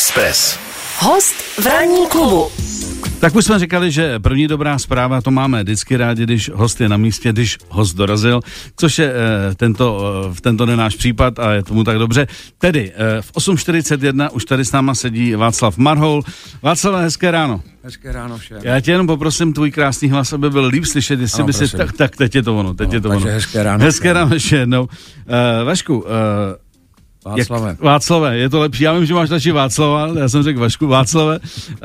Express. Host v ranní klubu. Tak už jsme říkali, že první dobrá zpráva, to máme vždycky rádi, když host je na místě, když host dorazil, což je e, tento, e, v tento den náš případ a je tomu tak dobře. Tedy e, v 8.41 už tady s náma sedí Václav Marhol. Václav, hezké ráno. Hezké ráno všem. Já tě jenom poprosím, tvůj krásný hlas, aby byl líp slyšet, jestli Ano, by si, tak, tak teď je to ono, teď Ano, je to takže ono. hezké ráno Hezké ráno ještě jednou. Uh, Vašku, uh, Václave. jak, Václave, je to lepší, já vím, že máš radši Václava, já jsem řekl Vašku, Václave. Uh,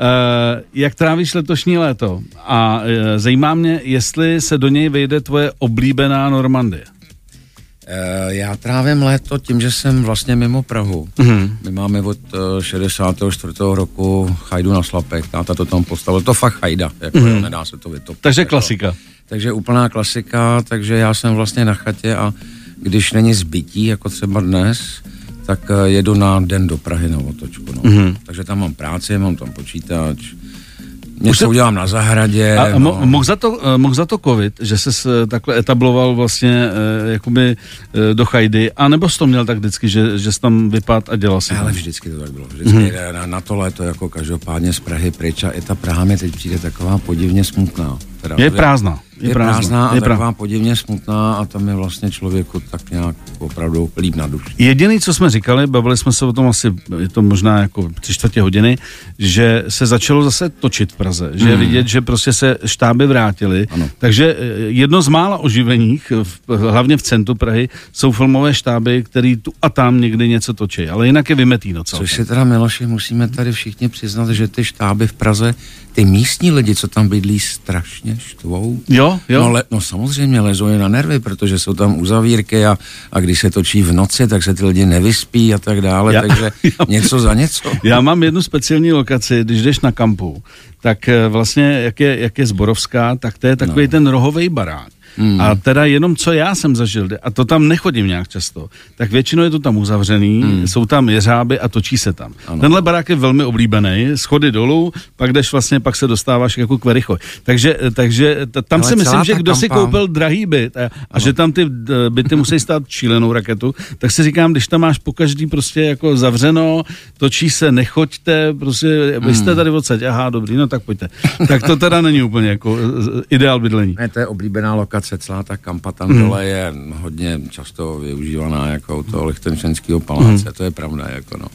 jak trávíš letošní léto? A uh, zajímá mě, jestli se do něj vejde tvoje oblíbená Normandie. Eh, Já trávím léto tím, že jsem vlastně mimo Prahu. Mhm. My máme od eh, 64. roku chajdu na Slapech, táta to tam postavil, to fakt chajda, jako jo, nedá se to vytopit. Takže jako. klasika. Takže úplná klasika, takže já jsem vlastně na chatě a když není zbytí, jako třeba dnes, tak eh, jedu na den do Prahy na otočku. No. Mhm. Takže tam mám práci, mám tam počítač, něco se- udělám na zahradě. A, no. mohl, za to, eh, mohl za to covid, že se takhle etabloval vlastně eh, jakoby eh, do chajdy, a nebo jsi to měl tak vždycky, že, že jsi tam vypad a dělal si Ale vždycky to tak bylo. Vždycky mm-hmm. na, na to léto jako každopádně z Prahy pryč a i ta Praha mi teď přijde taková podivně smutná. Teda, Je prázdná. Je, prázdná, prázdná a je taková podivně smutná a tam je vlastně člověku tak nějak opravdu líp na duši. Jediný, co jsme říkali, bavili jsme se o tom asi, je to možná jako tři čtvrtě hodiny, že se začalo zase točit v Praze, že je vidět, že prostě se štáby vrátily, takže eh, jedno z mála oživeních, v, hlavně v centru Prahy, jsou filmové štáby, který tu a tam někdy něco točí, ale jinak je vymetý docela. Což si teda, Miloši, musíme tady všichni přiznat, že ty štáby v Praze, ty místní lidi, co tam bydlí, strašně štvou. Jo, jo. No, le, no samozřejmě lezou je na nervy, protože jsou tam uzavírky a, a když se točí v noci, tak se ty lidi nevyspí a tak dále, Já- takže já- něco za něco. Já mám jednu speciální lokaci, když jdeš na kampu, tak eh, vlastně, jak je, jak je Zborovská, tak to je takový no. ten rohový barák. Hmm. A teda jenom co já jsem zažil, a to tam nechodím nějak často, tak většinou je to tam uzavřený, hmm. jsou tam jeřáby a točí se tam. Ano. Tenhle barák je velmi oblíbený, schody dolů, pak jdeš vlastně, pak se dostáváš jako k Verichoj. Takže, takže t- tam Ale si myslím, že kdo si kampa- koupil drahý byt a, a že tam ty byty musí stát šílenou raketu, tak si říkám, když tam máš po každý prostě jako zavřeno, točí se, nechoďte, prostě, vy jste tady odsaď, aha, dobrý, no tak pojďte. Tak to teda není úplně jako eh, ideál bydlení. Ne, to je oblíbená lokace, celá ta kampa tam hmm. dole je hodně často využívaná jako u toho lichtenštenského paláce, Mhm. to je pravda, jako no.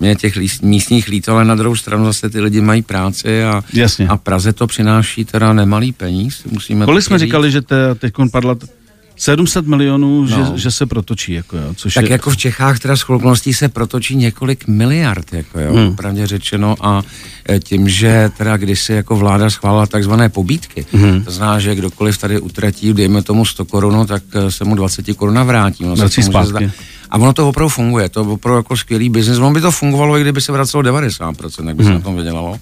Mě těch líst, místních líto, ale na druhou stranu zase ty lidi mají práci a, Jasně. a Praze to přináší teda nemalý peníz. Musíme Kolik jsme říkali, že teď padla t- 700 milionů, no. No. že, že se protočí, jako jo, což Tak je... jako v Čechách teda s se protočí několik miliard, jako jo, Hmm. pravdě řečeno a e, tím, že teda kdysi jako vláda schválila takzvané pobídky, Hmm. to znamená, že kdokoliv tady utratí, dejme tomu 100 korun, tak e, se mu 20 koruna vrátí. Ono se Vrací to může zpátky. zdát- A ono to opravdu funguje, to je opravdu jako skvělý biznis. Ono by to fungovalo, i kdyby se vracelo 90%, tak by se Hmm. na tom vydělalo.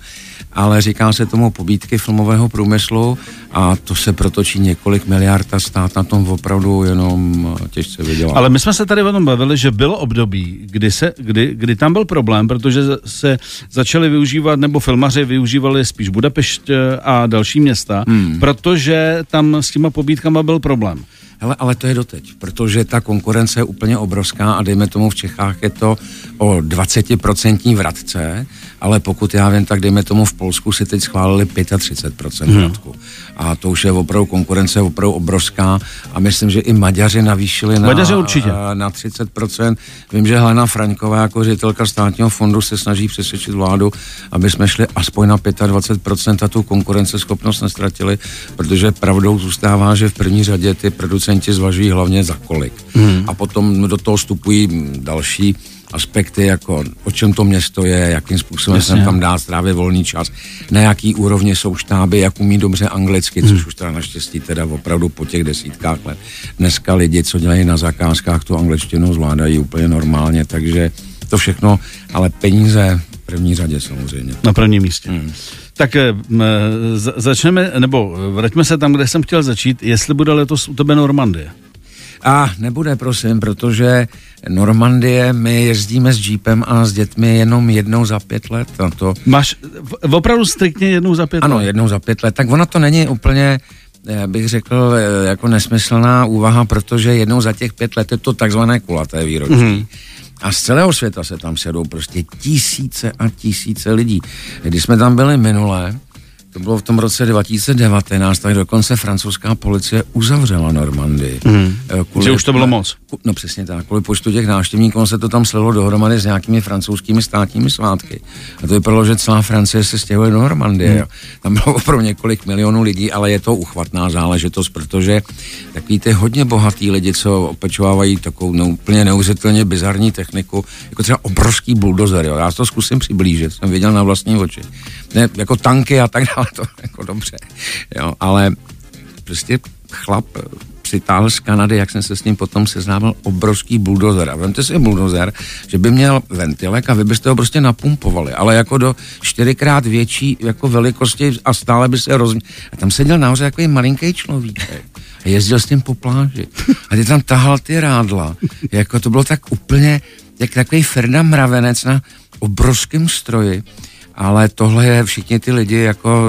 Ale říká se tomu pobídky filmového průmyslu a to se protočí několik miliard a stát na tom opravdu jenom e, těžce vydělá. Ale my jsme se tady o tom bavili, že bylo období, kdy, se, kdy, kdy tam byl problém, protože se začaly využívat, nebo filmaři využívali spíš Budapešť eh, a další města, hmm. protože tam s těma pobídkama byl problém. Hele, ale to je doteď, protože ta konkurence je úplně obrovská a dejme tomu v Čechách je to o 20% vratce, ale pokud já vím, tak dejme tomu v Polsku si teď schválili 35% Hmm. vratku. A to už je opravdu konkurence opravdu obrovská a myslím, že i Maďaři navýšili na, Maďaři určitě. na 30%. Vím, že Helena Fraňková jako ředitelka státního fondu se snaží přesvědčit vládu, aby jsme šli aspoň na 25% a tu konkurenceschopnost nestratili, protože pravdou zůstává, že v první řadě ty producenti zvažují hlavně za kolik. Hmm. A potom do toho vstupují další aspekty, jako o čem to město je, jakým způsobem Jasně. se tam dá strávit volný čas, na jaký úrovni jsou štáby, jak umí dobře anglicky, Hmm. což už teda naštěstí teda opravdu po těch desítkách let. Dneska lidi, co dělají na zakázkách, tu angličtinu zvládají úplně normálně, takže to všechno, ale peníze první řadě samozřejmě. Na prvním místě. Hmm. Tak eh, začneme, nebo eh, vraťme se tam, kde jsem chtěl začít, jestli bude letos u tebe Normandie. A nebude, prosím, protože Normandie, my jezdíme s Jeepem a s dětmi jenom jednou za pět let. A to, Máš v- opravdu striktně jednou za pět ano, let? jednou za pět let. Tak ona to není úplně, eh, bych řekl, jako nesmyslná úvaha, protože jednou za těch pět let je to takzvané kulaté výročí. Mm-hmm. A z celého světa se tam sedou prostě tisíce a tisíce lidí. Když jsme tam byli minulé, to bylo v tom roce 2019, tak dokonce francouzská policie uzavřela Normandii. Mm. Že už to bylo moc. No přesně tak, kvůli počtu těch návštěvníků se to tam slilo dohromady s nějakými francouzskými státními svátky. A to vypadalo, že celá Francie se stěhuje do Normandie. Mm. Tam bylo opravdu několik milionů lidí, ale je to uchvatná záležitost, protože takový ty hodně bohatý lidi, co opečovávají takovou no, úplně neuvěřitelně bizarní techniku, jako třeba obrovský buldozer, jo. já to zkusím přiblížit, jsem viděl na vlastní oči. Ne, jako tanky a tak dále, to jako dobře, jo, ale prostě chlap přitáhl z Kanady, jak jsem se s ním potom seznámil, obrovský buldozer. A vemte si buldozer, že by měl ventilek a vy byste ho prostě napumpovali, ale jako do čtyřikrát větší jako velikosti a stále by se roz... A tam seděl nahoře takový malinký človíček a jezdil s tím po pláži. A ty tam tahal ty rádla. Jako to bylo tak úplně, jak takový Ferda Mravenec na obrovském stroji ale tohle je všichni ty lidi, jako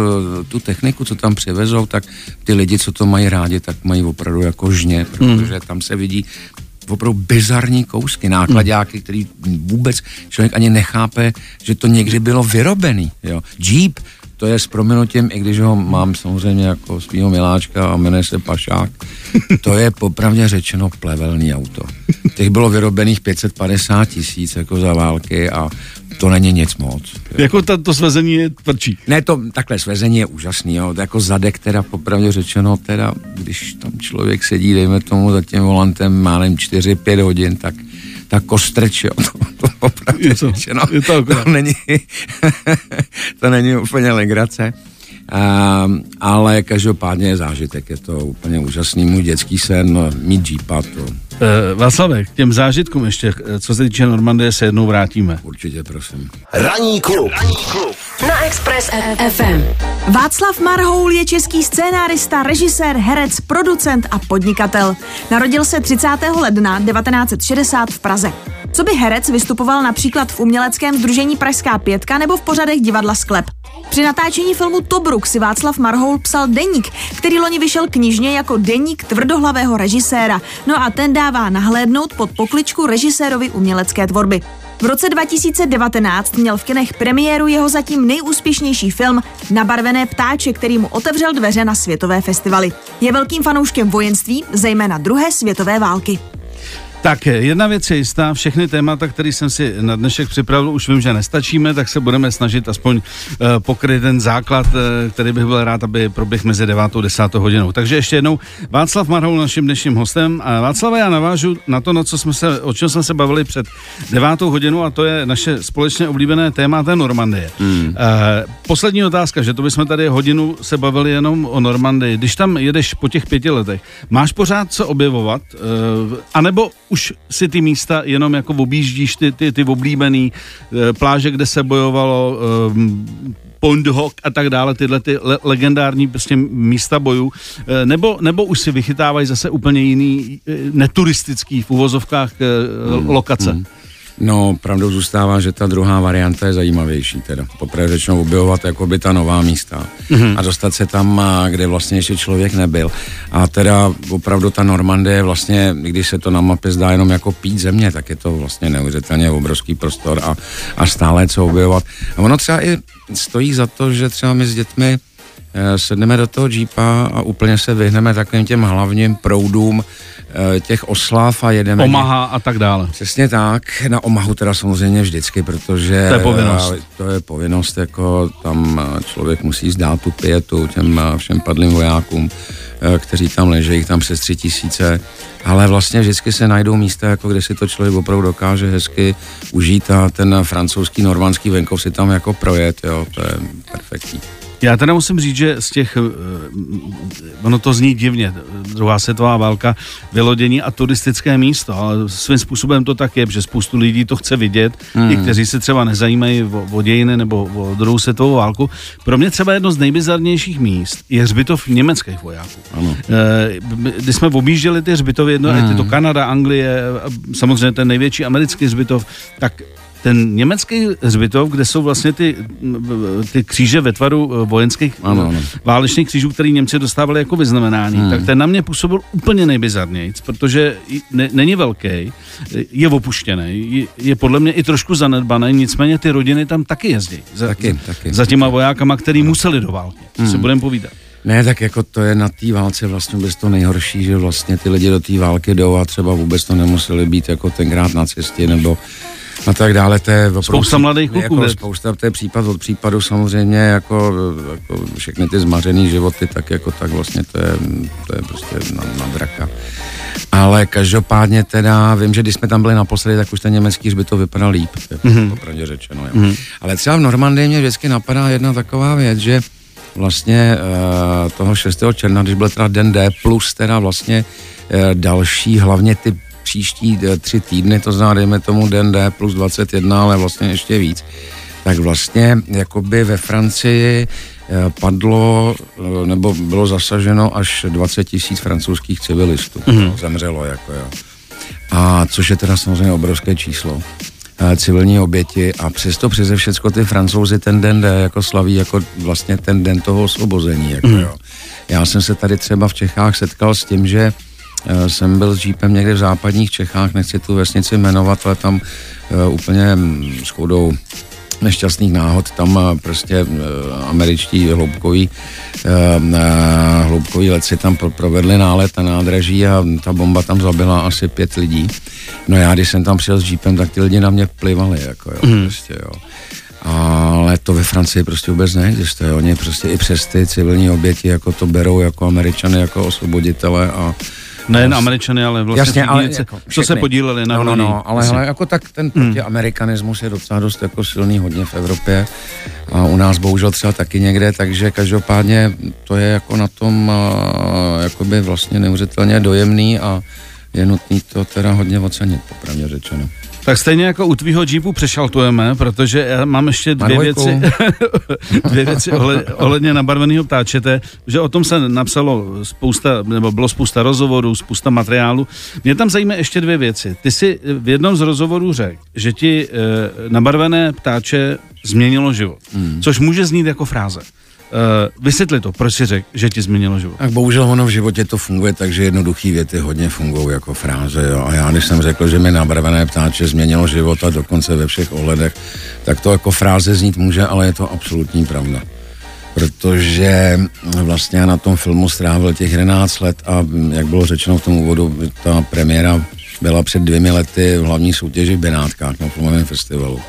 tu techniku, co tam přivezou, tak ty lidi, co to mají rádi, tak mají opravdu jako žně, protože mm. tam se vidí opravdu bizarní kousky, nákladáky, který vůbec člověk ani nechápe, že to někdy bylo vyrobený. Jo. Jeep, to je s proměnutím, i když ho mám samozřejmě jako svého miláčka a jmenuje se Pašák, to je popravdě řečeno plevelný auto. Těch bylo vyrobených 550 tisíc jako za války a to není nic moc. Jako ta, to svezení je tvrdší. Ne, to takhle svezení je úžasný, jo. Jako zadek teda popravdě řečeno, teda, když tam člověk sedí, dejme tomu za tím volantem, má nevím, 4-5 hodin, tak ta kostrč, jo, to, to popravdě je to, řečeno, je to, to, není, to není úplně legrace. Um, ale každopádně je zážitek, je to úplně úžasný. Můj dětský sen, mít Jeepa, to... Uh, Václavek, k těm zážitkům ještě, co se týče Normandie, se jednou vrátíme. Určitě, prosím. Ranní klub. Ranní klub. Express FM. Václav Marhoul je český scénárista, režisér, herec, producent a podnikatel. Narodil se 30. ledna 1960 v Praze. Co by herec vystupoval například v uměleckém združení Pražská pětka nebo v pořadech divadla Sklep. Při natáčení filmu Tobruk si Václav Marhoul psal deník, který loni vyšel knižně jako deník tvrdohlavého režiséra. No a ten dává nahlédnout pod pokličku režisérovi umělecké tvorby. V roce 2019 měl v kinech premiéru jeho zatím nejúspěšnější film Nabarvené ptáče, který mu otevřel dveře na světové festivaly. Je velkým fanouškem vojenství, zejména druhé světové války. Tak jedna věc je jistá, všechny témata, které jsem si na dnešek připravil, už vím, že nestačíme, tak se budeme snažit aspoň uh, pokryt ten základ, uh, který bych byl rád, aby proběh mezi 9 a 10 hodinou. Takže ještě jednou, Václav Marhoul naším dnešním hostem. A Václava, já navážu na to, na co jsme se, o čem jsme se bavili před 9 hodinou, a to je naše společně oblíbené téma, té Normandie. Hmm. Uh, poslední otázka, že to bychom tady hodinu se bavili jenom o Normandii. Když tam jedeš po těch pěti letech, máš pořád co objevovat, uh, anebo už si ty místa jenom jako objíždíš ty, ty, ty oblíbený e, pláže, kde se bojovalo, e, Point du Hoc a tak dále, tyhle ty le- legendární prostě místa bojů, e, nebo, nebo už si vychytávají zase úplně jiný neturistický v uvozovkách hmm, lokace. Hmm. No, pravdou zůstává, že ta druhá varianta je zajímavější, teda poprvé řečeno objevovat jakoby ta nová místa mm-hmm. a dostat se tam, kde vlastně ještě člověk nebyl. A teda opravdu ta Normandie vlastně, když se to na mapě zdá jenom jako pít země, tak je to vlastně neuvěřitelně obrovský prostor a, a stále co objevovat. A ono třeba i stojí za to, že třeba my s dětmi eh, sedneme do toho jeepa a úplně se vyhneme takovým těm hlavním proudům těch oslav a jedeme... Omaha a tak dále. Přesně tak. Na Omahu teda samozřejmě vždycky, protože... To je povinnost. Eh, to je povinnost, jako tam eh, člověk musí zdát tu pětu těm všem padlým vojákům, kteří tam leží, jich tam přes tři tisíce. Ale vlastně vždycky se najdou místa, jako kde si to člověk opravdu dokáže hezky užít a ten francouzský, normandský venkov si tam jako projet, jo, to je perfektní. Já teda musím říct, že z těch, eh, ono to zní divně, druhá světová válka, vylodění a turistické místo, ale svým způsobem to tak je, že spoustu lidí to chce vidět, hmm. i kteří se třeba nezajímají o, o dějiny nebo o druhou světovou válku. Pro mě třeba jedno z nejbizarnějších míst je hřbitov německých vojáků. Ano. Eh, když jsme objížděli ty hřbitovy, jedno, hmm. je to Kanada, Anglie, samozřejmě ten největší americký hřbitov, tak ten německý hřbitov, kde jsou vlastně ty, ty kříže ve tvaru eh, vojenských ano, ano. válečných křížů, který Němci dostávali jako vyznamenání, hmm. tak ten na mě působil úplně nejbizarnějc, protože ne, není velký, je opuštěný, je, je podle mě i trošku zanedbaný, nicméně ty rodiny tam taky jezdí. Za, taky, taky. za těma vojákama, který ano. museli do války. Hmm. Se budeme povídat. Ne, tak jako to je na té válce vlastně vůbec to nejhorší, že vlastně ty lidi do té války jdou a třeba vůbec to nemuseli být jako tenkrát na cestě nebo a tak dále. To je spousta mladých kluků. Jako spousta, to je případ od případu samozřejmě, jako, jako všechny ty zmařený životy, tak jako tak vlastně to je, to je prostě na, na draka. Ale každopádně teda, vím, že když jsme tam byli naposledy, tak už ten německý by to vypadal líp, jako mm-hmm. popravdě řečeno. Jo. Mm-hmm. Ale třeba v Normandii mě vždycky napadá jedna taková věc, že vlastně uh, toho 6. června, když byl teda den D, plus teda vlastně uh, další, hlavně ty příští uh, tři týdny, to znamená, dejme tomu den D plus 21, ale vlastně ještě víc, tak vlastně jakoby ve Francii padlo nebo bylo zasaženo až 20 tisíc francouzských civilistů. Mm-hmm. Zemřelo jako jo. A což je teda samozřejmě obrovské číslo. Eh, civilní oběti a přesto přeze všecko ty francouzi ten den jde jako slaví jako vlastně ten den toho osvobození. Jako, mm. jo. Já jsem se tady třeba v Čechách setkal s tím, že jsem byl s Jeepem někde v západních Čechách, nechci tu vesnici jmenovat, ale tam uh, úplně mm, s chodou nešťastných náhod, tam prostě američtí hloubkoví, hloubkoví letci tam provedli nálet na nádraží a ta bomba tam zabila asi pět lidí. No já, když jsem tam přijel s Jeepem, tak ty lidi na mě plivali, jako jo, mm. prostě jo. Ale to ve Francii prostě vůbec neexistuje. Oni prostě i přes ty civilní oběti jako to berou jako američany, jako osvoboditele a Nejen američany, ale vlastně Jasně, ale jako co se podíleli na No, no, no, ale hele, jako tak ten hmm. amerikanismus je docela dost jako silný hodně v Evropě a u nás bohužel třeba taky někde, takže každopádně to je jako na tom uh, jakoby vlastně neuvěřitelně dojemný a je nutný to teda hodně ocenit, popravdě řečeno. Tak stejně jako u tvýho Jeepu přešaltujeme, protože já mám ještě dvě věci, dvě věci ohledně nabarveného ptáčete, že o tom se napsalo spousta, nebo bylo spousta rozhovorů, spousta materiálu. Mě tam zajímají ještě dvě věci. Ty si v jednom z rozhovorů řekl, že ti e, nabarvené ptáče změnilo život, hmm. což může znít jako fráze. Uh, vysvětli to, proč si řekl, že ti změnilo život. Tak bohužel ono v životě to funguje, takže jednoduchý věty hodně fungují jako fráze. Jo. A já, když jsem řekl, že mi nabarvené ptáče změnilo život a dokonce ve všech ohledech, tak to jako fráze znít může, ale je to absolutní pravda. Protože vlastně na tom filmu strávil těch 11 let a jak bylo řečeno v tom úvodu, ta premiéra byla před dvěmi lety v hlavní soutěži v Benátkách na filmovém festivalu.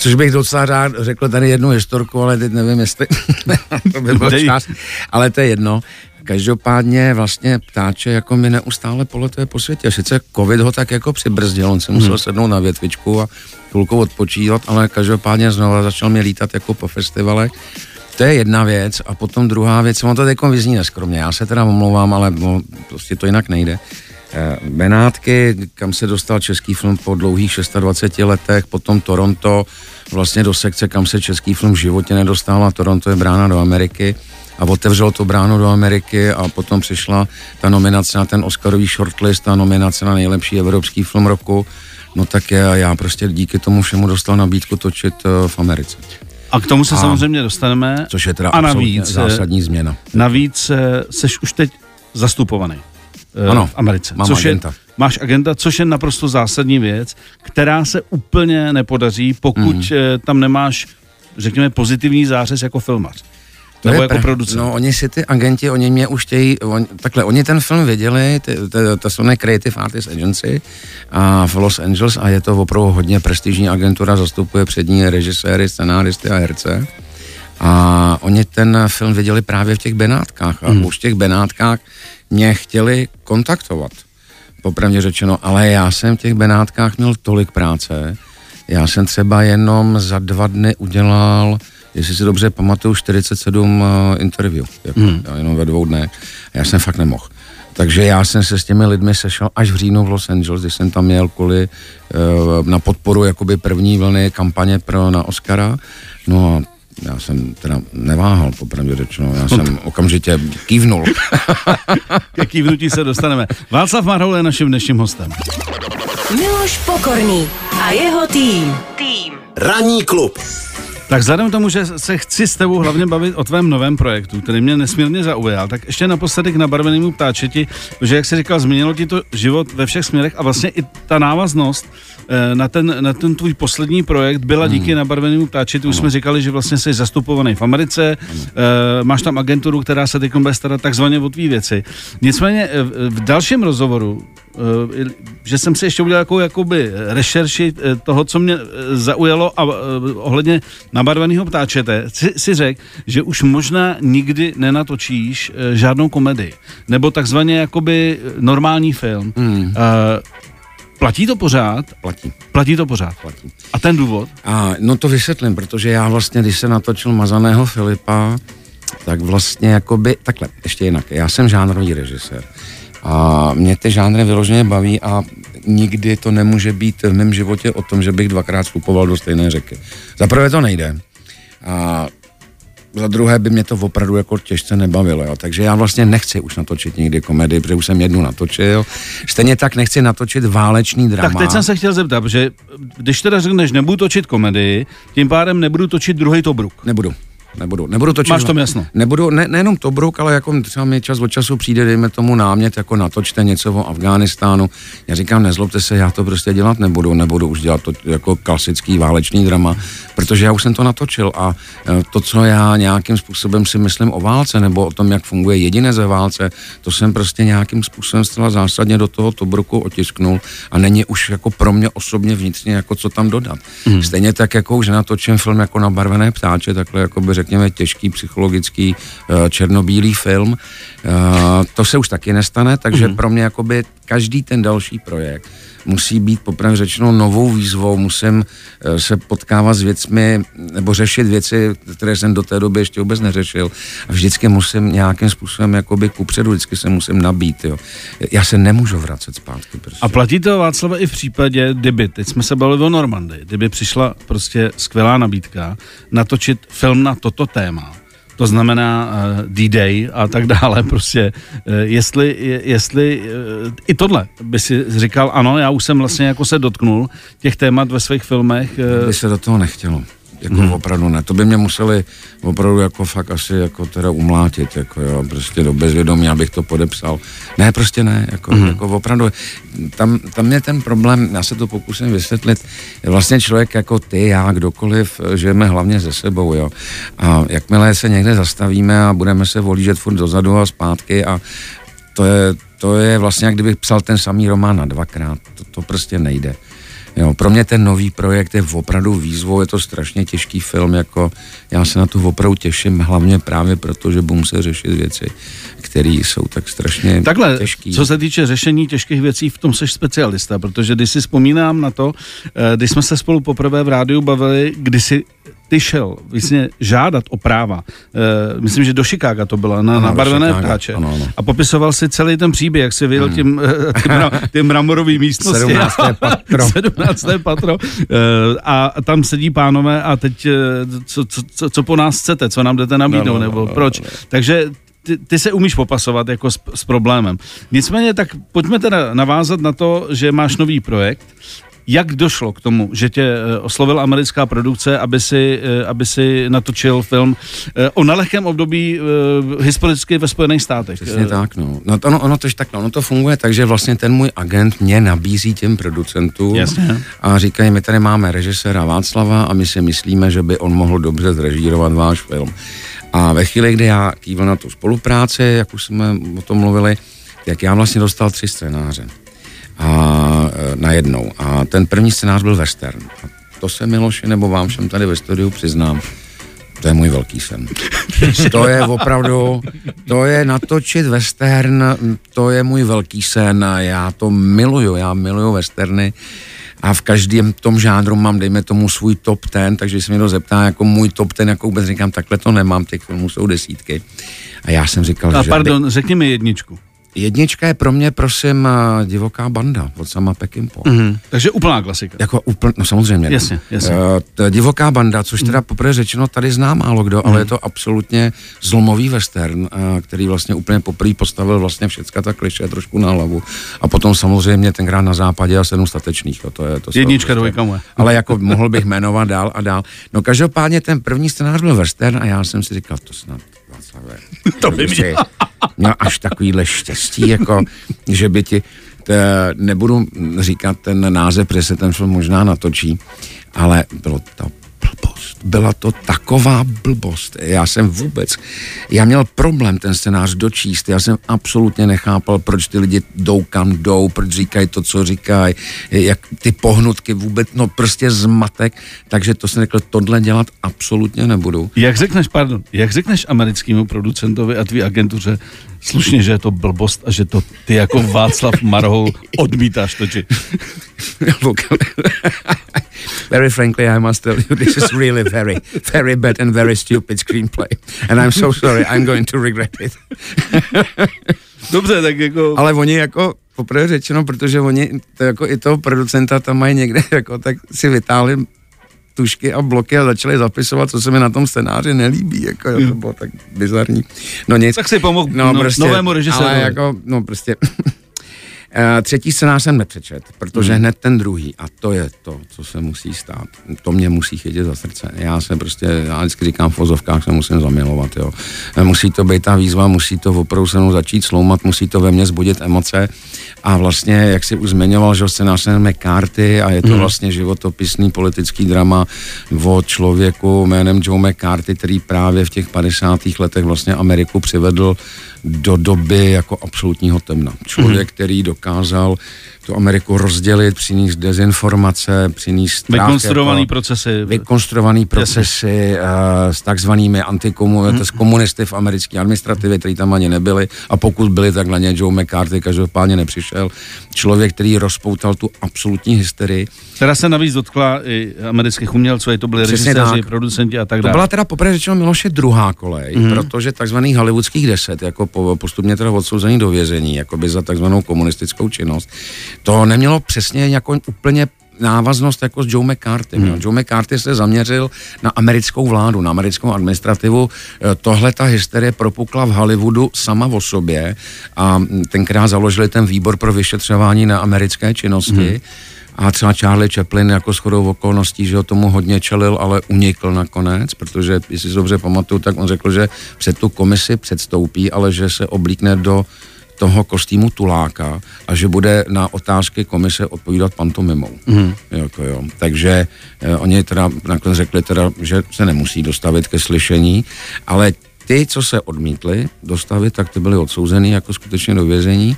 Což bych docela rád řekl tady jednu historku, ale teď nevím, jestli to by byl čas, ale to je jedno. Každopádně vlastně ptáče jako mi neustále poletuje po světě. Sice covid ho tak jako přibrzdil, on se musel hmm. sednout na větvičku a chvilku odpočívat, ale každopádně znovu začal mi lítat jako po festivalech. To je jedna věc a potom druhá věc, on to teď vyzní neskromně, já se teda omlouvám, ale no, prostě to jinak nejde. Eh, Benátky, kam se dostal český film po dlouhých 26 letech, potom Toronto, vlastně do sekce, kam se český film v životě nedostal a Toronto je brána do Ameriky a otevřelo to bránu do Ameriky a potom přišla ta nominace na ten Oscarový shortlist a nominace na nejlepší evropský film roku, no tak já, já prostě díky tomu všemu dostal nabídku točit eh, v Americe. A k tomu se a, samozřejmě dostaneme. Což je teda a navíc, eh, zásadní změna. Navíc seš už teď zastupovaný ano, v Americe. Mám což agenta. Je, máš agenta, což je naprosto zásadní věc, která se úplně nepodaří, pokud mm. tam nemáš, řekněme, pozitivní zářez jako filmař. To nebo je jako producent. No, oni si ty agenti, oni mě už chtějí, on, takhle, oni ten film viděli, to jsou Creative Artist Agency a v Los Angeles a je to opravdu hodně prestižní agentura, zastupuje přední režiséry, scenáristy a herce. A oni ten film viděli právě v těch Benátkách a mm. už v těch Benátkách mě chtěli kontaktovat, popravdě řečeno, ale já jsem v těch Benátkách měl tolik práce, já jsem třeba jenom za dva dny udělal, jestli si dobře pamatuju, 47 uh, interview, jako, hmm. jenom ve dvou dnech. Já jsem fakt nemohl. Takže já jsem se s těmi lidmi sešel až v říjnu v Los Angeles, když jsem tam měl kvůli uh, na podporu jakoby první vlny kampaně pro na Oscara. No a já jsem teda neváhal, popravdě řečeno, já jsem okamžitě kývnul. Ke kývnutí se dostaneme. Václav Marhoul je naším dnešním hostem. Miloš Pokorný a jeho tým. Tým. Ranní klub. Tak vzhledem k tomu, že se chci s tebou hlavně bavit o tvém novém projektu, který mě nesmírně zaujal, tak ještě naposledy k nabarvenému ptáčeti, že jak jsi říkal, změnilo ti to život ve všech směrech a vlastně i ta návaznost na ten, na ten tvůj poslední projekt byla hmm. díky nabarvenému ptáčeti. Už jsme říkali, že vlastně jsi zastupovaný v Americe, ano. Eh, máš tam agenturu, která se teď bude starat takzvaně o tvý věci. Nicméně eh, v dalším rozhovoru že jsem si ještě udělal jakou jakoby rešerši toho, co mě zaujalo a ohledně nabarveného ptáčete, si, si řekl, že už možná nikdy nenatočíš žádnou komedii. Nebo takzvaně jakoby normální film. Hmm. E, Platí to pořád? Platí. Platí to pořád? Platí. A ten důvod? A, no to vysvětlím, protože já vlastně, když se natočil Mazaného Filipa, tak vlastně jakoby, takhle, ještě jinak, já jsem žánrový režisér. A mě ty žánry vyloženě baví a nikdy to nemůže být v mém životě o tom, že bych dvakrát vstupoval do stejné řeky. Za prvé to nejde. A za druhé by mě to opravdu jako těžce nebavilo, jo. takže já vlastně nechci už natočit nikdy komedii, protože už jsem jednu natočil. Stejně tak nechci natočit válečný drama. Tak teď jsem se chtěl zeptat, že když teda řekneš, nebudu točit komedii, tím pádem nebudu točit druhý Tobruk. Nebudu. Nebudu, nebudu točit. Máš to jasno. Nebudu, ne, nejenom Tobruk, ale jako třeba mi čas od času přijde, dejme tomu námět, jako natočte něco o Afghánistánu. Já říkám, nezlobte se, já to prostě dělat nebudu, nebudu už dělat to jako klasický válečný drama, protože já už jsem to natočil a e, to, co já nějakým způsobem si myslím o válce nebo o tom, jak funguje jediné ze válce, to jsem prostě nějakým způsobem zcela zásadně do toho Tobruku otisknul a není už jako pro mě osobně vnitřně jako co tam dodat. Mm. Stejně tak, jako už natočím film jako na barvené ptáče, takhle jako by řekněme, těžký psychologický eh, černobílý film. Eh, to se už taky nestane, takže mm-hmm. pro mě jakoby každý ten další projekt musí být popravdě řečeno novou výzvou, musím eh, se potkávat s věcmi nebo řešit věci, které jsem do té doby ještě vůbec neřešil a vždycky musím nějakým způsobem jakoby kupředu, vždycky se musím nabít, jo. Já se nemůžu vracet zpátky. Prostě. A platí to Václava i v případě, kdyby, teď jsme se bavili o Normandii, kdyby přišla prostě skvělá nabídka natočit film na toto téma, to znamená uh, D-Day a tak dále, prostě, uh, jestli, jestli uh, i tohle by si říkal, ano, já už jsem vlastně jako se dotknul těch témat ve svých filmech. By se do toho nechtělo. Jako hmm. opravdu ne. To by mě museli opravdu jako fakt asi jako teda umlátit, jako jo, prostě do bezvědomí, abych to podepsal. Ne, prostě ne, jako, hmm. jako opravdu. Tam, tam je ten problém, já se to pokusím vysvětlit, je vlastně člověk jako ty, já, kdokoliv, žijeme hlavně ze sebou, jo. A jakmile se někde zastavíme a budeme se volížet furt dozadu a zpátky a to je, to je vlastně, jak kdybych psal ten samý román na dvakrát. To, to prostě nejde. Jo, pro mě ten nový projekt je opravdu výzvou, je to strašně těžký film, jako já se na to opravdu těším, hlavně právě proto, že budu muset řešit věci, které jsou tak strašně Takhle, těžký. co se týče řešení těžkých věcí, v tom jsi specialista, protože když si vzpomínám na to, eh, když jsme se spolu poprvé v rádiu bavili, kdy si ty šel vlastně žádat o práva, uh, myslím, že do Chicaga to bylo, na, ano, na barvené ptáče. Ano, ano. A popisoval si celý ten příběh, jak si vyjel hmm. tím, eh, tím, tím mramorový místnosti. 17. patro. 17. patro. Uh, a tam sedí pánové a teď co, co, co, co po nás chcete, co nám jdete nabídnout, no, no, nebo no, proč. No, no. Takže ty, ty se umíš popasovat jako s, s problémem. Nicméně tak pojďme teda navázat na to, že máš nový projekt jak došlo k tomu, že tě eh, oslovila americká produkce, aby si, eh, aby si natočil film eh, o nelehkém období historicky ve Spojených státech? Přesně tak, no. no to, ono, ono, to, tak, no, ono to funguje tak, že vlastně ten můj agent mě nabízí těm producentům Jasně. a říkají, my tady máme režiséra Václava a my si myslíme, že by on mohl dobře zrežírovat váš film. A ve chvíli, kdy já kýval na tu spolupráci, jak už jsme o tom mluvili, tak já vlastně dostal tři scénáře a e, najednou. A ten první scénář byl western. A to se Miloši nebo vám všem tady ve studiu přiznám, to je můj velký sen. To je opravdu, to je natočit western, to je můj velký sen a já to miluju, já miluju westerny a v každém tom žánru mám, dejme tomu, svůj top ten, takže když se někdo zeptá, jako můj top ten, jako vůbec říkám, takhle to nemám, těch filmů jsou desítky. A já jsem říkal, a že... pardon, by... řekni mi jedničku. Jednička je pro mě, prosím, eh, divoká banda od sama Pekimpo. Mm-hmm. Takže úplná klasika. Jako úpln, no samozřejmě. Jasně, jasně. Uh, divoká banda, což teda poprvé řečeno tady zná málo kdo, mm. ale je to absolutně zlomový western, uh, který vlastně úplně poprvé postavil vlastně všecka ta kliše trošku na hlavu. A potom samozřejmě tenkrát na západě a sedm statečných. To je, to Jednička, dvojka moje. Ale jako mohl bych jmenovat dál a dál. No každopádně ten první scénář byl western a já jsem si říkal, to snad Václave, to by mě. měl až takovýhle štěstí, jako že by ti, to, nebudu říkat ten název, protože se ten film možná natočí, ale bylo to blbost. Byla to taková blbost. Já jsem vůbec, já měl problém ten scénář dočíst. Já jsem absolutně nechápal, proč ty lidi jdou kam jdou, proč říkají to, co říkají, jak ty pohnutky vůbec, no prostě zmatek. Takže to jsem řekl, tohle dělat absolutně nebudu. Jak řekneš, pardon, jak řekneš americkému producentovi a tvý agentuře slušně, že je to blbost a že to ty jako Václav Marhou odmítáš točit? very frankly, I must tell you, this is really very, very bad and very stupid screenplay. And I'm so sorry, I'm going to regret it. Dobře, tak jako... Ale oni jako, poprvé řečeno, protože oni, to jako i toho producenta tam mají někde, jako, tak si vytáhli tušky a bloky a začali zapisovat, co se mi na tom scénáři nelíbí, jako to bylo tak bizarní. No nic. Tak si pomohl no, no, prostě, novému režisérovi. Ale jako, no prostě, třetí scénář jsem nepřečet, protože hmm. hned ten druhý, a to je to, co se musí stát, to mě musí chytit za srdce. Já se prostě, já vždycky říkám v vozovkách, se musím zamilovat, jo. Eh, musí to být ta výzva, musí to opravdu se mnou začít sloumat, musí to ve mně zbudit emoce a vlastně, jak si už zmiňoval, že scénář jmenuje Karty a je to hmm. vlastně životopisný politický drama o člověku jménem Joe McCarthy, který právě v těch 50. letech vlastně Ameriku přivedl do doby jako absolutního temna. Člověk, mm-hmm. který dokázal tu Ameriku rozdělit, přinést dezinformace, přinést Vykonstruovaný jako, procesy. Vykonstruovaný procesy uh, s takzvanými antikomu, hmm. s komunisty v americké administrativě, kteří tam ani nebyli a pokud byli, tak na ně Joe McCarthy každopádně nepřišel. Člověk, který rozpoutal tu absolutní hysterii. Která se navíc dotkla i amerických umělců, to byli režiséři, producenti a tak dále. To byla teda poprvé řečeno Miloše druhá kolej, hmm. protože takzvaných hollywoodských deset, jako po, postupně teda odsouzení do vězení, jako by za takzvanou komunistickou činnost, to nemělo přesně jako úplně návaznost jako s Joe McCarthy. Hmm. Joe McCarthy se zaměřil na americkou vládu, na americkou administrativu. E, tohle ta hysterie propukla v Hollywoodu sama o sobě a tenkrát založili ten výbor pro vyšetřování na americké činnosti. Hmm. A třeba Charlie Chaplin jako shodou okolností, že ho tomu hodně čelil, ale unikl nakonec, protože, jestli si dobře pamatuju, tak on řekl, že před tu komisi předstoupí, ale že se oblíkne do toho kostýmu tuláka a že bude na otázky komise odpovídat pantomimou. Mm. Jako jo. Takže eh, oni teda nakonec řekli teda, že se nemusí dostavit ke slyšení, ale ty, co se odmítli dostavit, tak ty byli odsouzený jako skutečně do vězení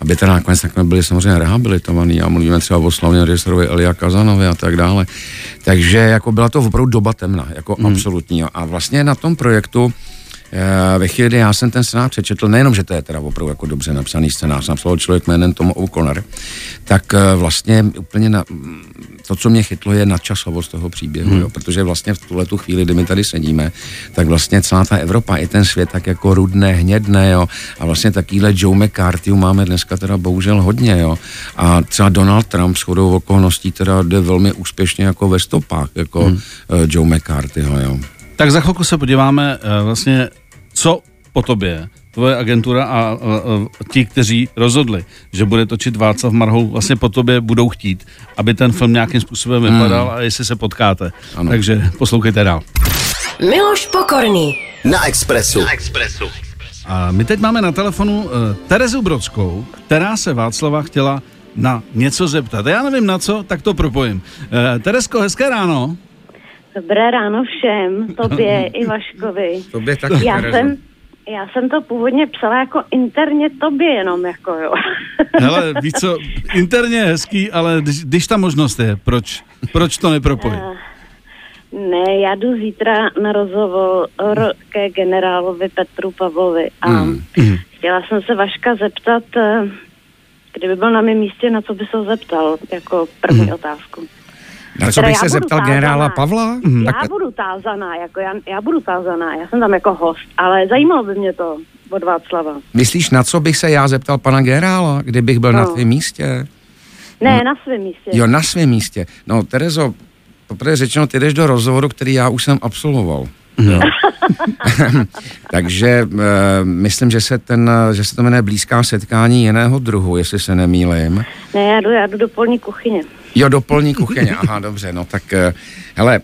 aby teda nakonec takhle byli samozřejmě rehabilitovaní a mluvíme třeba o slavně režisérovi Elia Kazanovi a tak dále. Takže jako byla to opravdu doba temna, jako mm. absolutní. A vlastně na tom projektu ve chvíli, kdy já jsem ten scénář přečetl, nejenom, že to je teda opravdu jako dobře napsaný scénář, napsal člověk jménem Tom O'Connor, tak eh, vlastně úplně na, to, co mě chytlo, je nadčasovost toho příběhu, hmm. jo, protože vlastně v tuhle tu chvíli, kdy my tady sedíme, tak vlastně celá ta Evropa i ten svět tak jako rudné, hnědné, jo, a vlastně takovýhle Joe McCarthy máme dneska teda bohužel hodně, jo, a třeba Donald Trump s chodou okolností teda jde velmi úspěšně jako ve stopách, jako hmm. uh, Joe McCarthyho, jo. Tak za chvilku se podíváme vlastně co po tobě tvoje agentura a, a, a ti, kteří rozhodli, že bude točit Václav Marhou, vlastně po tobě budou chtít, aby ten film nějakým způsobem hmm. vypadal hmm. a jestli se potkáte. Ano. Takže poslouchejte dál. Miloš Pokorný. Na Expressu. Na Expressu. A my teď máme na telefonu uh, Terezu Brodskou, která se Václava chtěla na něco zeptat. Já nevím na co, tak to propojím. Uh, Teresko, hezké ráno. Dobré ráno všem, tobě i Vaškovi. Tobě taky, já jsem, já jsem to původně psala jako interně tobě jenom, jako jo. Hele, víš co, interně je hezký, ale když, když ta možnost je, proč, proč to nepropojit? Uh, ne, já jdu zítra na rozhovor ke generálovi Petru Pavlovi a mm. chtěla jsem se Vaška zeptat, eh, kdyby byl na mém místě, na co by se zeptal, jako první mm. otázku. Na co bych se zeptal tázaná. generála Pavla? Já tak... budu tázaná, jako já, já budu tázaná, já jsem tam jako host, ale zajímalo by mě to, od Václava. Myslíš, na co bych se já zeptal pana generála, kdybych byl no. na tvém místě? Ne, no. na svém místě. Jo, na svém místě. No, Terezo, poprvé řečeno, ty jdeš do rozhovoru, který já už jsem absolvoval. No. Takže uh, myslím, že se, ten, že se to jmenuje blízká setkání jiného druhu, jestli se nemýlim. Ne, já jdu, já jdu do polní kuchyně. Jo, do polní kuchyně, aha, dobře, no tak, uh, hele,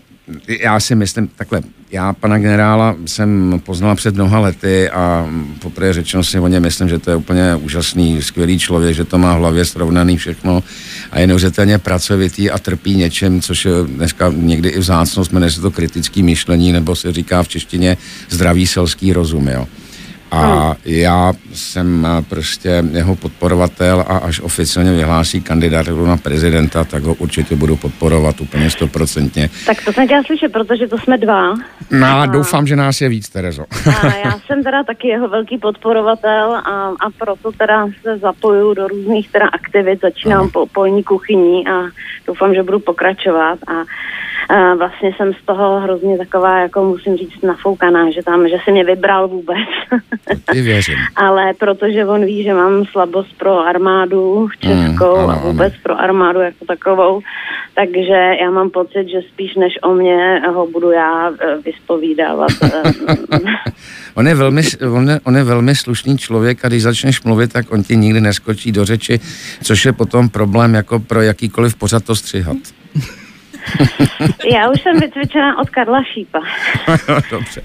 já si myslím, takhle, já pana generála jsem poznal před mnoha lety a poprvé řečeno si o něm myslím, že to je úplně úžasný, skvělý člověk, že to má v hlavě srovnaný všechno a je neuvěřitelně pracovitý a trpí něčem, což je dneska někdy i vzácnost, jmenuje se to kritický myšlení, nebo se říká v češtině zdravý selský rozum, jo. A hmm. já jsem eh, prostě jeho podporovatel a až oficiálně vyhlásí kandidaturu na prezidenta, tak ho určitě budu podporovat úplně stoprocentně. Tak to jsem chtěla slyšet, protože to jsme dva. No a doufám, že nás je víc, Terezo. a já jsem teda taky jeho velký podporovatel a, a proto teda se zapoju do různých teda aktivit, začínám po polní kuchyní a doufám, že budu pokračovat a a vlastně jsem z toho hrozně taková, jako musím říct, nafoukaná, že tam, že si mě vybral vůbec. Ty věřím. Ale protože on ví, že mám slabost pro armádu českou mm, ano, a vůbec ano. pro armádu jako takovou, takže já mám pocit, že spíš než o mě ho budu já e, vyspovídávat. on, je velmi, on, je, on je velmi slušný člověk a když začneš mluvit, tak on ti nikdy neskočí do řeči, což je potom problém jako pro jakýkoliv pořad to střihat. Já už jsem vycvičená od Karla Šípa. Dobře.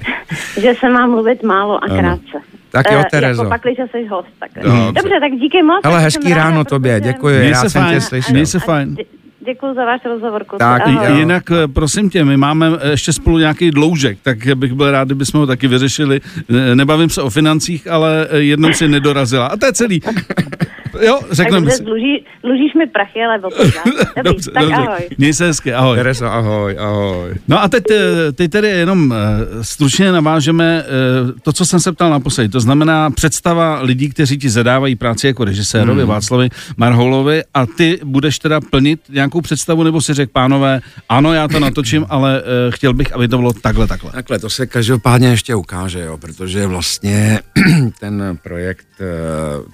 že se má mluvit málo a krátce. Tak jo, eh, Terezo. Jako pakli, že jsi host. Tak. Dobře. Dobře, tak díky moc. Ale hezký ráno tobě, děkuji, Měj se fajn, Měj se fajn. Děkuji za váš rozhovor. Tak, ahoj. jinak eh, prosím tě, my máme eh, ještě spolu nějaký dloužek, tak bych byl rád, kdybychom ho taky vyřešili. Nebavím se o financích, ale jednou si nedorazila. A to je celý. Jo, řekneme si. Dluží, dlužíš mi prachy, ale o dobře, tak dobře. ahoj. Měj se hezky, ahoj. Teresa, ahoj, ahoj. No a teď, eh, teď tedy jenom eh, stručně navážeme eh, to, co jsem se ptal naposledy. To znamená představa lidí, kteří ti zadávají práci jako režisérovi hmm. Václavi Marholovi a ty budeš teda plnit nějakou představu, nebo si řekl, pánové, ano, já to natočím, ale chtěl bych, aby to bylo takhle, takhle. Takhle, to se každopádně ještě ukáže, jo, protože vlastně ten projekt,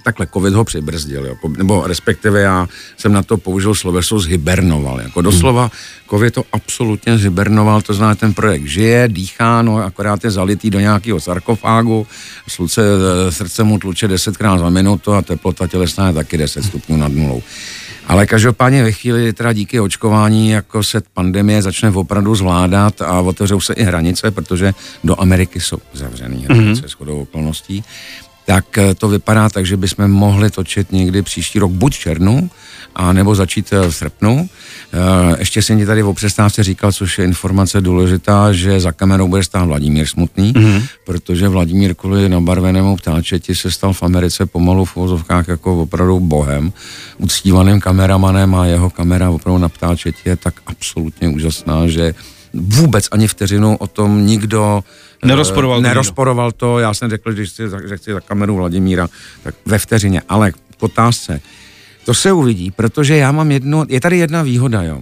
takhle covid ho přibrzdil zbrzdil, jako, nebo respektive já jsem na to použil sloveso zhybernoval, jako doslova COVID to absolutně zhybernoval, to znamená, ten projekt žije, dýchá, no akorát je zalitý do nějakého sarkofágu, sluce, e, srdce mu tluče desetkrát za minutu a teplota tělesná je taky 10 stupňů nad nulou. Ale každopádně ve chvíli, teda díky očkování, jako se pandemie začne opravdu zvládat a otevřou se i hranice, protože do Ameriky jsou zavřené hranice mm-hmm. shodou okolností, tak eh, to vypadá tak, že bychom mohli točit někdy příští rok buď v červnu, a nebo začít eh, v srpnu. Eh, ještě jsem ti tady o přestávce říkal, což je informace důležitá, že za kamerou bude stát Vladimír Smutný, mm-hmm. protože Vladimír kvůli nabarvenému ptáčeti se stal v Americe pomalu v uvozovkách jako opravdu bohem, uctívaným kameramanem a jeho kamera opravdu na ptáčeti je tak absolutně úžasná, že vůbec ani vteřinu o tom nikdo Nerozporoval, nerozporoval to, já jsem řekl, že chci, že chci za kameru Vladimíra, tak ve vteřině, ale k otázce. To se uvidí, protože já mám jednu, je tady jedna výhoda, jo.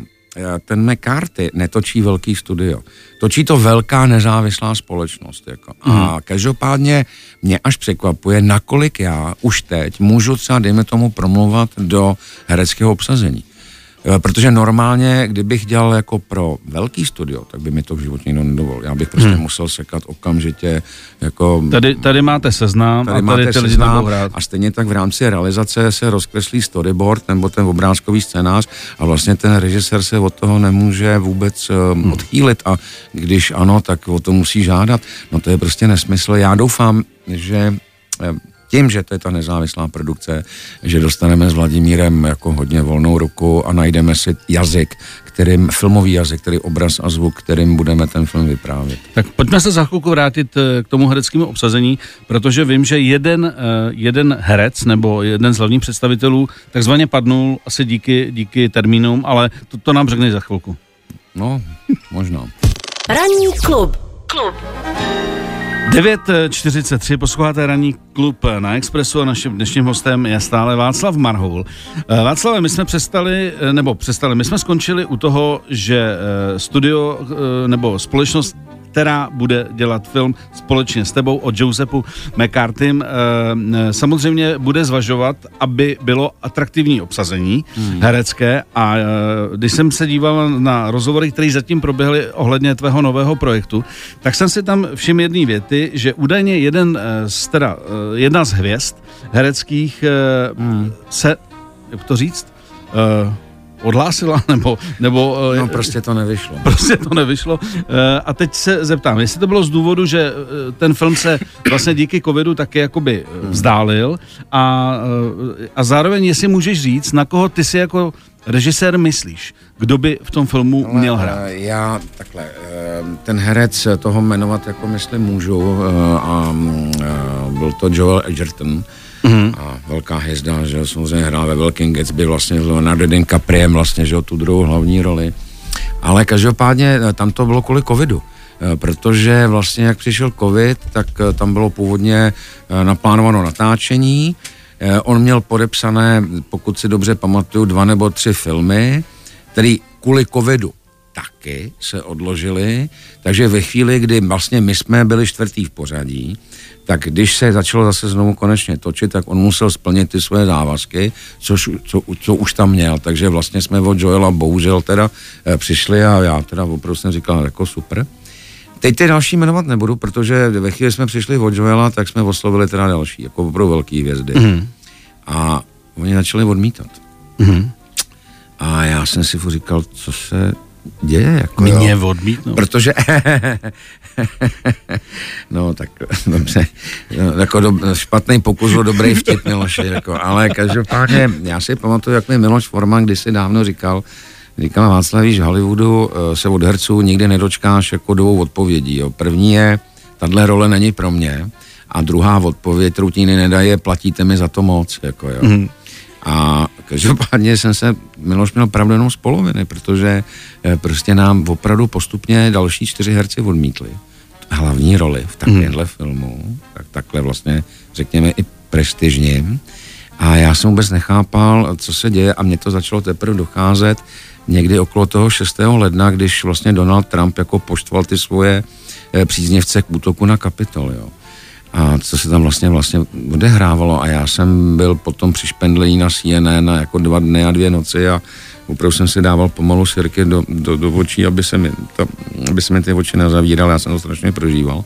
Ten McCarthy netočí velký studio. Točí to velká nezávislá společnost. Jako. A mm. každopádně mě až překvapuje, nakolik já už teď můžu třeba, dejme tomu, promluvat do hereckého obsazení. Eh, protože normálně, kdybych dělal jako pro velký studio, tak by mi to v životě nikdo nedovolil. Já bych prostě hmm. musel sekat okamžitě jako... Tady, tady máte seznam tady a tady máte ty lidi hrát. A stejně tak v rámci realizace se rozkreslí storyboard nebo ten obrázkový scénář a vlastně ten režisér se od toho nemůže vůbec hmm. odchýlit a když ano, tak o to musí žádat. No to je prostě nesmysl. Já doufám, že eh, tím, že to je ta nezávislá produkce, že dostaneme s Vladimírem jako hodně volnou ruku a najdeme si jazyk, kterým, filmový jazyk, který obraz a zvuk, kterým budeme ten film vyprávět. Tak pojďme se za chvilku vrátit eh, k tomu hereckému obsazení, protože vím, že jeden, eh, jeden herec nebo jeden z hlavních představitelů takzvaně padnul asi díky, díky termínům, ale to, to nám řekne za chvilku. No, možná. Ranní klub. Klub. 9.43, posloucháte ranní klub na Expressu a naším dnešním hostem je stále Václav Marhoul. Eh, Václav, my jsme přestali, eh, nebo přestali, my jsme skončili u toho, že eh, studio nebo společnost která bude dělat film společně s tebou o Josepu McCartym. E, samozřejmě bude zvažovat, aby bylo atraktivní obsazení hmm. herecké a e, když jsem se díval na rozhovory, které zatím proběhly ohledně tvého nového projektu, tak jsem si tam všiml jedné věty, že údajně jeden z, teda, jedna z hvězd hereckých hmm. se, jak to říct, odhlásila, nebo... nebo eh, no prostě to nevyšlo. Prostě to nevyšlo. Eh, a teď se zeptám, jestli to bylo z důvodu, že eh, ten film se vlastně díky covidu taky jakoby vzdálil a, a zároveň jestli můžeš říct, na koho ty si jako režisér myslíš? Kdo by v tom filmu Ale, měl hrát? Já takhle, ten herec toho jmenovat jako myslím můžu a byl to Joel Edgerton, Mm-hmm. A velká hvězda, že samozřejmě hrál ve Velkým Gatsby vlastně s Leonardo DiCapriem vlastně, že tu druhou hlavní roli. Ale každopádně eh, tam to bylo kvůli covidu eh, protože vlastně jak přišel covid, tak eh, tam bylo původně naplánováno natáčení. On měl podepsané, pokud si dobře pamatuju, dva nebo tři filmy, které kvůli covidu taky se odložily, takže ve chvíli, kdy vlastně my jsme byli čtvrtý v pořadí, tak když se začalo zase znovu konečně točit, tak on musel splnit ty své závazky, což, co, co už tam měl. Takže vlastně jsme od Joela bohužel teda e, přišli a já teda opravdu jsem říkal jako super. Teď ty další jmenovat nebudu, protože ve chvíli jsme přišli od Joela, tak jsme oslovili teda další, jako opravdu velký hvězdy. Mm. A oni začali odmítat. Mm. A já jsem si říkal, co se děje. Jako, Mě jo. odmítnou. Protože, no tak dobře, no, jako do, špatný pokus o dobrý vtip Miloši, jako, ale každopádně já si pamatuju, jak mi Miloš Forman kdysi dávno říkal, říkal Václav, víš, v Hollywoodu eh, se od herců nikdy nedočkáš jako dvou odpovědí. Jo. První je, tahle role není pro mě, a druhá odpověď, kterou ti nedaje, platíte mi za to moc. Jako, jo. Mm. A každopádně jsem se, Miloš měl pravdu jenom z poloviny, protože eh, prostě nám opravdu postupně další čtyři herci odmítli hlavní roli v takovémhle mm. filmu, tak takhle vlastně řekněme i prestižním. A já jsem vůbec nechápal, co se děje a mě to začalo teprve docházet někdy okolo toho 6. ledna, když vlastně Donald Trump jako poštval ty svoje eh, příznivce k útoku na Kapitol, jo a co se tam vlastně vlastně odehrávalo a já jsem byl potom při špendlení na CNN na jako dva dny a dvě noci a opravdu jsem si dával pomalu sirky do, do, do očí, aby se, mi to, aby se mi ty oči nezavíraly, já jsem to strašně prožíval.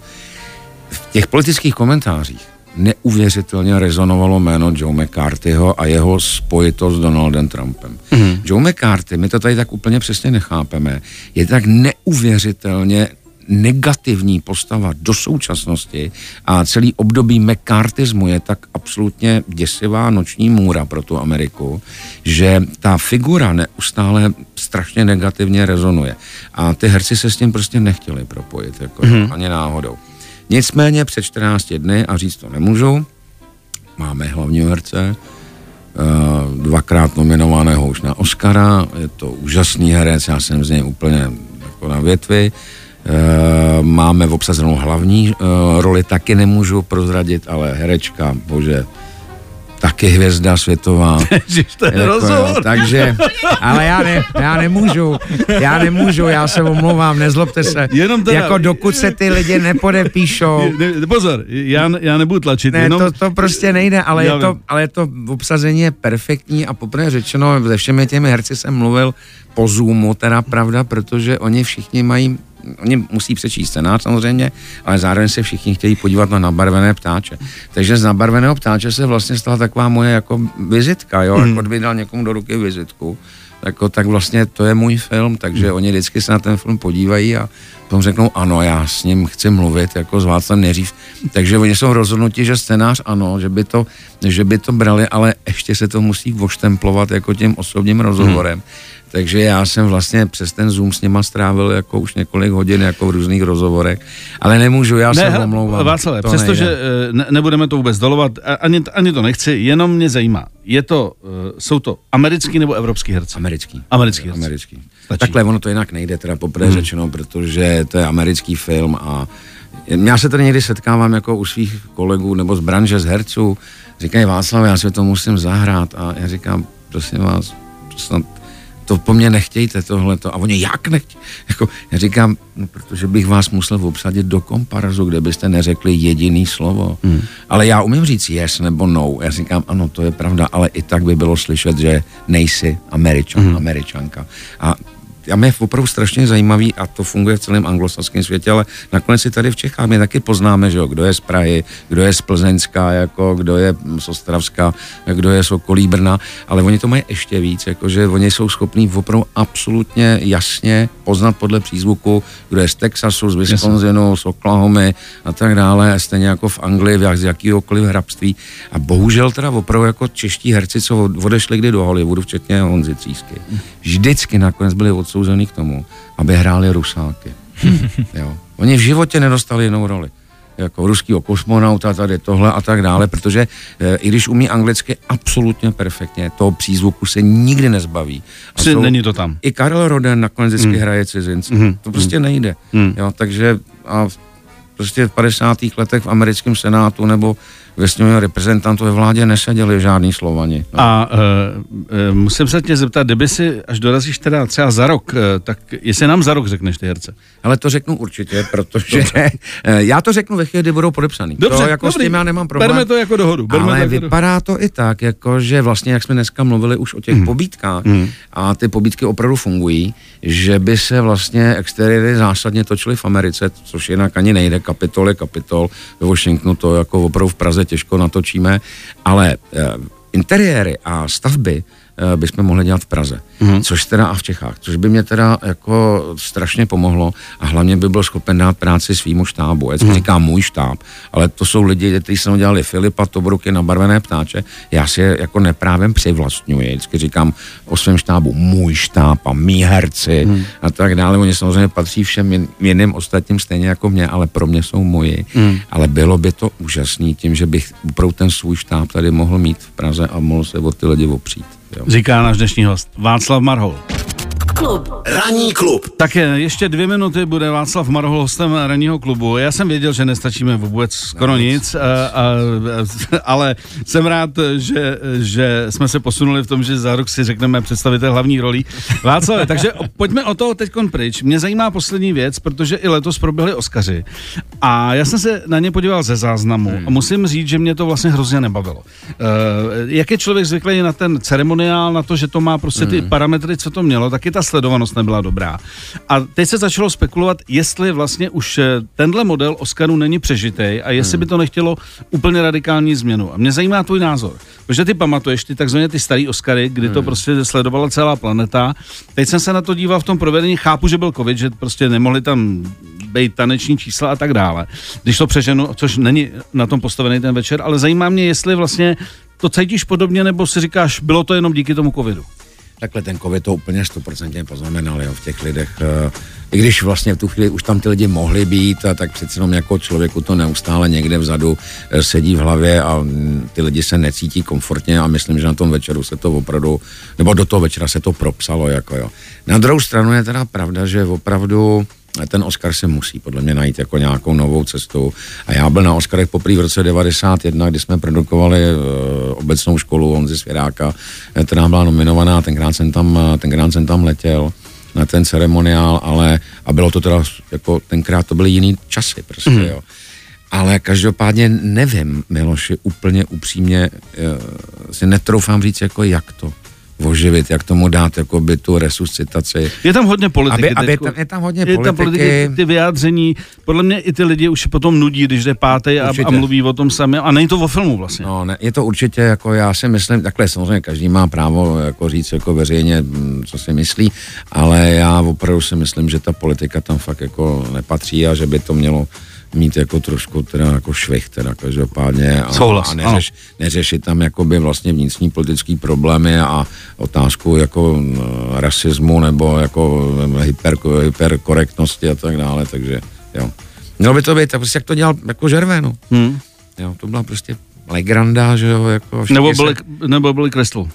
V těch politických komentářích neuvěřitelně rezonovalo jméno Joe McCarthyho a jeho spojitost s Donaldem Trumpem. Mm-hmm. Joe McCarthy, my to tady tak úplně přesně nechápeme, je tak neuvěřitelně negativní postava do současnosti a celý období McCarthyismu je tak absolutně děsivá noční můra pro tu Ameriku, že ta figura neustále strašně negativně rezonuje. A ty herci se s tím prostě nechtěli propojit, jako mm-hmm. ani náhodou. Nicméně před 14 dny, a říct to nemůžu, máme hlavního herce, eh, dvakrát nominovaného už na Oscara, je to úžasný herec, já jsem z něj úplně jako na větvi, máme obsazenou hlavní uh, roli, taky nemůžu prozradit, ale herečka, bože, taky hvězda světová. to je jako, takže, ale já, ne, já nemůžu, já nemůžu, já se omlouvám, nezlobte se. Jenom teda, jako dokud se ty lidi nepodepíšou. Ne, pozor, já, já nebudu tlačit. Ne, jenom... to, to prostě nejde, ale je, to, ale to obsazení je perfektní a poprvé řečeno, ze všemi těmi herci jsem mluvil po Zoomu, teda pravda, protože oni všichni mají oni musí přečíst scénář samozřejmě, ale zároveň se všichni chtějí podívat na nabarvené ptáče. Takže z nabarveného ptáče se vlastně stala taková moje jako vizitka, jo, mm. jako vydal někomu do ruky vizitku, jako, tak vlastně to je můj film, takže mm. oni vždycky se na ten film podívají a potom řeknou ano, já s ním chci mluvit, jako s Václavem neřív. Takže oni jsou rozhodnutí, že scénář ano, že by, to, že by to brali, ale ještě se to musí voštemplovat jako tím osobním rozhovorem. Mm. Takže já jsem vlastně přes ten Zoom s nima strávil jako už několik hodin jako v různých rozhovorech, ale nemůžu, já ne, se omlouvám. Václav, přestože eh, ne, nebudeme to vůbec dolovat, ani, ani to nechci, jenom mě zajímá, je to, uh, jsou to americký nebo evropský herci? Americký. Americký herci. Americký. Takhle ono to jinak nejde, teda poprvé hmm. řečeno, protože to je americký film a já se tady někdy setkávám jako u svých kolegů nebo z branže, z herců, říkají Václav, já si to musím zahrát a já říkám, prosím vás, to snad to po mně nechtějte tohleto. A oni, jak nechtějí? Jako, já říkám, no, protože bych vás musel obsadit do komparazu, kde byste neřekli jediný slovo. Hmm. Ale já umím říct yes nebo no. Já říkám, ano, to je pravda, ale i tak by bylo slyšet, že nejsi američan, hmm. američanka. A a mě je opravdu strašně zajímavý a to funguje v celém anglosaském světě, ale nakonec i tady v Čechách my taky poznáme, že jo, kdo je z Prahy, kdo je z Plzeňska, jako, kdo je z Ostravska, kdo je z okolí Brna, ale oni to mají ještě víc, jakože oni jsou schopní opravdu absolutně jasně poznat podle přízvuku, kdo je z Texasu, z Wisconsinu, z Oklahomy a tak dále, stejně jako v Anglii, z jakýhokoliv hrabství. A bohužel teda opravdu jako čeští herci, co odešli kdy do Hollywoodu, včetně Honzy Třísky, vždycky nakonec byli odsouzený k tomu, aby hráli rusáky. jo. Oni v životě nedostali jinou roli jako ruskýho kosmonauta, tady tohle a tak dále, protože e, i když umí anglicky absolutně perfektně, toho přízvuku se nikdy nezbaví. A jsou, není to tam. I Karel Roden nakonec vždycky mm. hraje cizince. Mm. To prostě mm. nejde. Mm. Jo, takže a prostě v 50. letech v americkém senátu nebo ve sněmovně reprezentantů ve vládě neseděli žádný Slovani. No. A uh, uh, musím se tě zeptat, kdyby si, až dorazíš teda třeba za rok, uh, tak jestli nám za rok řekneš ty herce? Ale to řeknu určitě, protože já to řeknu ve chvíli, kdy budou podepsaný. Dobře, to jako dobrý. s tím já nemám problém. Berme to jako dohodu. Berme ale to jako vypadá to i tak, jako že vlastně, jak jsme dneska mluvili už o těch mm. pobítkách, mm. a ty pobítky opravdu fungují, že by se vlastně exteriéry zásadně točily v Americe, což jinak ani nejde, kapitol je kapitol, ve Washingtonu to jako opravdu v Praze těžko natočíme, ale eh, interiéry a stavby bychom mohli dělat v Praze. Mm. Což teda a v Čechách. Což by mě teda jako strašně pomohlo a hlavně by byl schopen dát práci svýmu štábu. Já mm. říkám můj štáb, ale to jsou lidi, kteří se dělali Filipa, Tobruky, nabarvené ptáče. Já si je jako neprávem přivlastňuji. Vždycky říkám o svém štábu můj štáb a mý herci mm. a tak dále. Oni samozřejmě patří všem jiným ostatním stejně jako mě, ale pro mě jsou moji. Mm. Ale bylo by to úžasný tím, že bych opravdu ten svůj štáb tady mohl mít v Praze a mohl se o ty lidi opřít. Jo. Říká náš dnešní host Václav Marhol. Klub. Ranní klub. Tak ještě dvě minuty bude Václav Marhol hostem ranního klubu. Já jsem věděl, že nestačíme vůbec skoro no, nic, a, a, ale jsem rád, že, že jsme se posunuli v tom, že za rok si řekneme představitel hlavní rolí. Václav, takže pojďme o toho teď pryč. Mě zajímá poslední věc, protože i letos proběhly Oscaři. A já jsem se na ně podíval ze záznamu hmm. a musím říct, že mě to vlastně hrozně nebavilo. Uh, jak je člověk zvyklý na ten ceremoniál, na to, že to má prostě ty hmm. parametry, co to mělo, tak i ta sledovanost nebyla dobrá. A teď se začalo spekulovat, jestli vlastně už eh, tenhle model Oscaru není přežitý a jestli hmm. by to nechtělo úplně radikální změnu. A mě zajímá tvůj názor, protože ty pamatuješ ty takzvané ty staré Oscary, kdy to hmm. prostě sledovala celá planeta. Teď jsem se na to díval v tom provedení, chápu, že byl covid, že prostě nemohli tam být taneční čísla a tak dále. Když to přeženu, což není na tom postavený ten večer, ale zajímá mě, jestli vlastně to cítíš podobně, nebo si říkáš, bylo to jenom díky tomu covidu? Takhle ten covid to úplně stoprocentně poznamenal jo, v těch lidech. Eh, I když vlastně v tu chvíli už tam ty lidi mohli být, a tak přeci jenom jako člověku to neustále někde vzadu eh, sedí v hlavě a mm, ty lidi se necítí komfortně a myslím, že na tom večeru se to opravdu, nebo do toho večera se to propsalo. Jako jo. Na druhou stranu je teda pravda, že opravdu ten Oscar se musí podle mě najít jako nějakou novou cestu. A já byl na Oscarech poprvé v roce 91, kdy jsme produkovali uh, obecnou školu Honzi Svěráka, která byla nominovaná, tenkrát jsem tam, eh, tenkrát jsem tam letěl na ten ceremoniál, ale a bylo to teda, jako tenkrát to byly jiný časy prostě, mm. jo. Ale každopádně nevím, Miloši, úplně upřímně si netroufám říct, jako jak to oživit, jak tomu dát jako by tu resuscitaci. Je tam hodně politiky. Aby, aby tam, je tam hodně je politiky. Tam politiky. Ty vyjádření, podle mě i ty lidi už potom nudí, když jde pátý a, a, mluví o tom sami. A není to o filmu vlastně. No, ne, je to určitě, jako já si myslím, takhle samozřejmě každý má právo jako říct jako veřejně, mm, co si myslí, ale já opravdu si myslím, že ta politika tam fakt jako nepatří a že by to mělo mít jako trošku teda jako švih teda každopádně a, Souhlas, a neřeš, neřešit tam jakoby vlastně vnitřní politický problémy a otázku jako rasismu nebo jako hyper, hyperkorektnosti a tak dále, takže jo. Mělo by to být, prostě jak to dělal jako Žervé, no. Hmm. Jo, to byla prostě Legranda, že jo, jako nebo byli, se... nebo byli Crystal.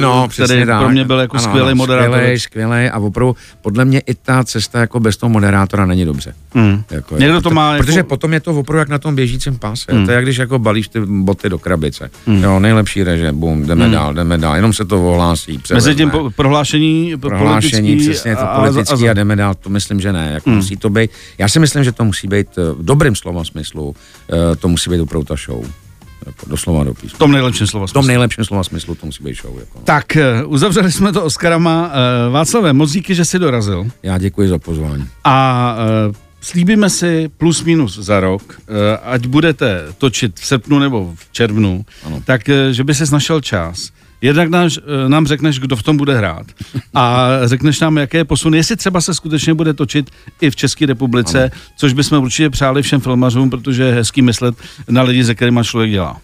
No, přesně tak. pro mě byl jako ano, skvělý moderátor. Skvělej, skvělej a opravdu podle mě i ta cesta jako bez toho moderátora není dobře. Mm. Jako, Někdo to má Protože jako... potom je to opravdu jak na tom běžícím páse. Mm. To je jak když jako balíš ty boty do krabice. Mm. Jo, nejlepší reže, bum, jdeme mm. dál, jdeme dál, jenom se to ohlásí. Převezme. Mezi tím po, prohlášení, prohlášení přesně to politický a, a, a jdeme dál, to myslím, že ne. Jako mm. musí to být, já si myslím, že to musí být v dobrém slova smyslu, to musí být opravdu ta show. Jako doslova do písmu. V tom nejlepším slova smyslu. V tom nejlepším slova smyslu to musí být show. Jako. Tak, uh, uzavřeli jsme to Oscarama. Uh, Václavé, moc díky, že jsi dorazil. Já děkuji za pozvání. A uh, slíbíme si plus minus za rok, ať budete točit v srpnu nebo v červnu, ano. tak že by si našel čas Jednak nám, nám řekneš, kdo v tom bude hrát a řekneš nám, jaké je posun, jestli třeba se skutečně bude točit i v České republice, ano. což bychom určitě přáli všem filmařům, protože je hezký myslet na lidi, se kterými člověk dělá.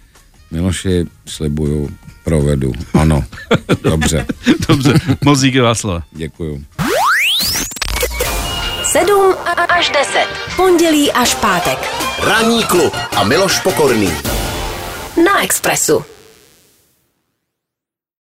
Miloši, slibuju, provedu. Ano, dobře. dobře, moc díky Václav. Děkuju. 7 až 10. Pondělí až pátek. Ranní klub a Miloš Pokorný. Na Expressu.